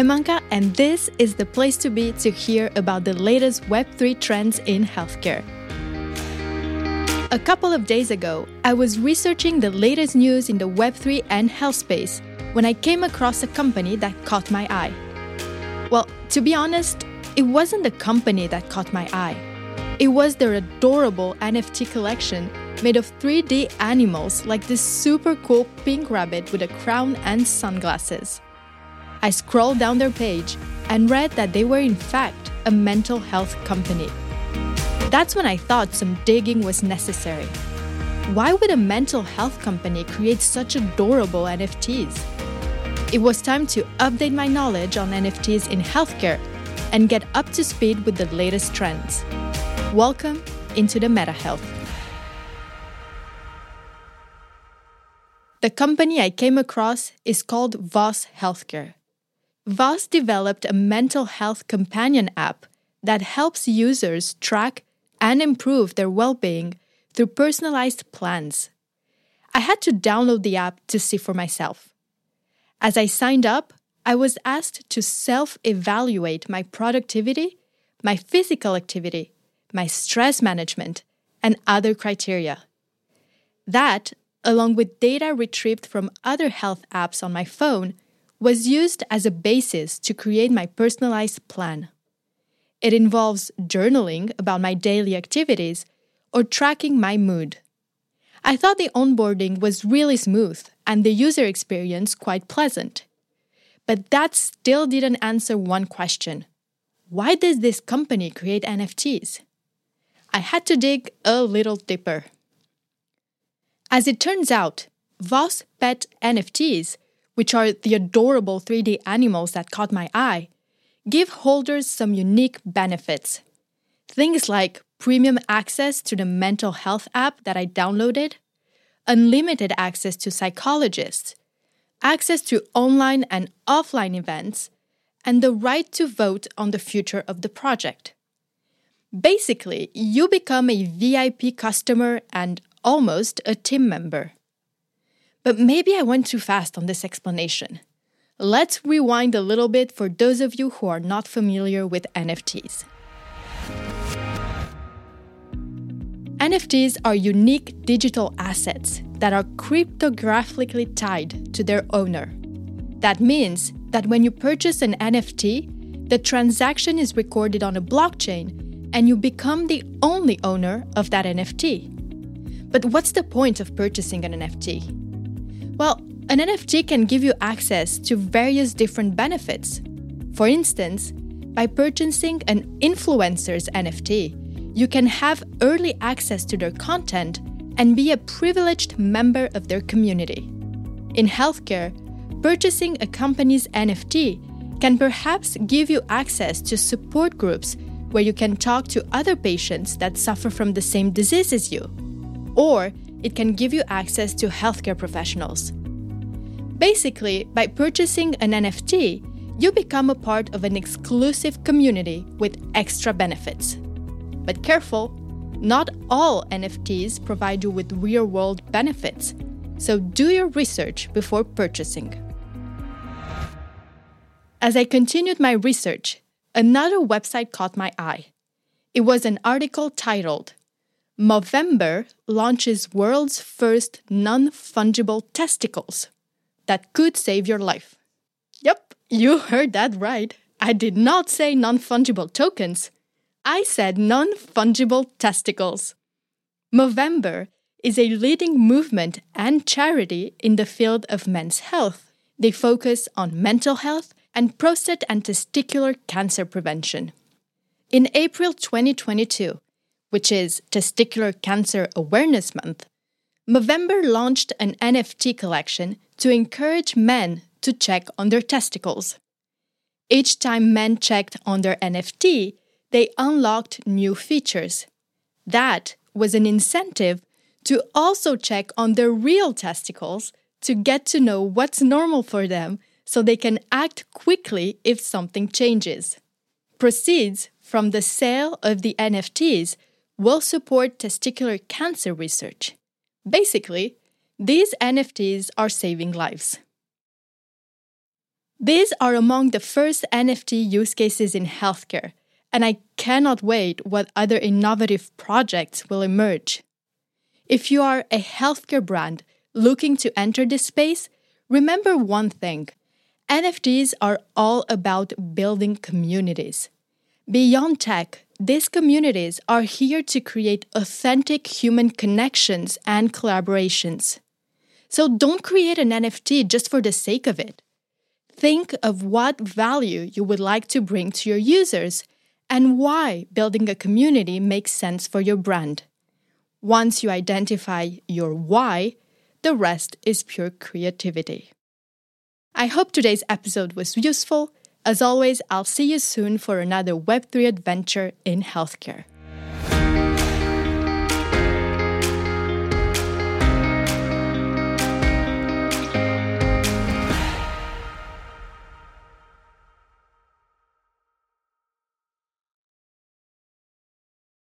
I'm Anca, and this is the place to be to hear about the latest Web3 trends in healthcare. A couple of days ago, I was researching the latest news in the Web3 and health space when I came across a company that caught my eye. Well, to be honest, it wasn't the company that caught my eye. It was their adorable NFT collection made of 3D animals like this super cool pink rabbit with a crown and sunglasses. I scrolled down their page and read that they were, in fact, a mental health company. That's when I thought some digging was necessary. Why would a mental health company create such adorable NFTs? It was time to update my knowledge on NFTs in healthcare and get up to speed with the latest trends. Welcome into the Meta Health. The company I came across is called Voss Healthcare. Voss developed a mental health companion app that helps users track and improve their well being through personalized plans. I had to download the app to see for myself. As I signed up, I was asked to self evaluate my productivity, my physical activity, my stress management, and other criteria. That, along with data retrieved from other health apps on my phone, was used as a basis to create my personalized plan. It involves journaling about my daily activities or tracking my mood. I thought the onboarding was really smooth and the user experience quite pleasant. But that still didn't answer one question Why does this company create NFTs? I had to dig a little deeper. As it turns out, Voss Pet NFTs which are the adorable 3D animals that caught my eye, give holders some unique benefits. Things like premium access to the mental health app that I downloaded, unlimited access to psychologists, access to online and offline events, and the right to vote on the future of the project. Basically, you become a VIP customer and almost a team member. But maybe I went too fast on this explanation. Let's rewind a little bit for those of you who are not familiar with NFTs. NFTs are unique digital assets that are cryptographically tied to their owner. That means that when you purchase an NFT, the transaction is recorded on a blockchain and you become the only owner of that NFT. But what's the point of purchasing an NFT? Well, an NFT can give you access to various different benefits. For instance, by purchasing an influencer's NFT, you can have early access to their content and be a privileged member of their community. In healthcare, purchasing a company's NFT can perhaps give you access to support groups where you can talk to other patients that suffer from the same disease as you. Or it can give you access to healthcare professionals. Basically, by purchasing an NFT, you become a part of an exclusive community with extra benefits. But careful, not all NFTs provide you with real world benefits, so do your research before purchasing. As I continued my research, another website caught my eye. It was an article titled Movember launches world's first non fungible testicles that could save your life. Yep, you heard that right. I did not say non fungible tokens. I said non fungible testicles. Movember is a leading movement and charity in the field of men's health. They focus on mental health and prostate and testicular cancer prevention. In April 2022, which is Testicular Cancer Awareness Month, Movember launched an NFT collection to encourage men to check on their testicles. Each time men checked on their NFT, they unlocked new features. That was an incentive to also check on their real testicles to get to know what's normal for them so they can act quickly if something changes. Proceeds from the sale of the NFTs will support testicular cancer research. Basically, these NFTs are saving lives. These are among the first NFT use cases in healthcare, and I cannot wait what other innovative projects will emerge. If you are a healthcare brand looking to enter this space, remember one thing NFTs are all about building communities. Beyond tech, these communities are here to create authentic human connections and collaborations. So don't create an NFT just for the sake of it. Think of what value you would like to bring to your users and why building a community makes sense for your brand. Once you identify your why, the rest is pure creativity. I hope today's episode was useful. As always, I'll see you soon for another Web3 adventure in healthcare.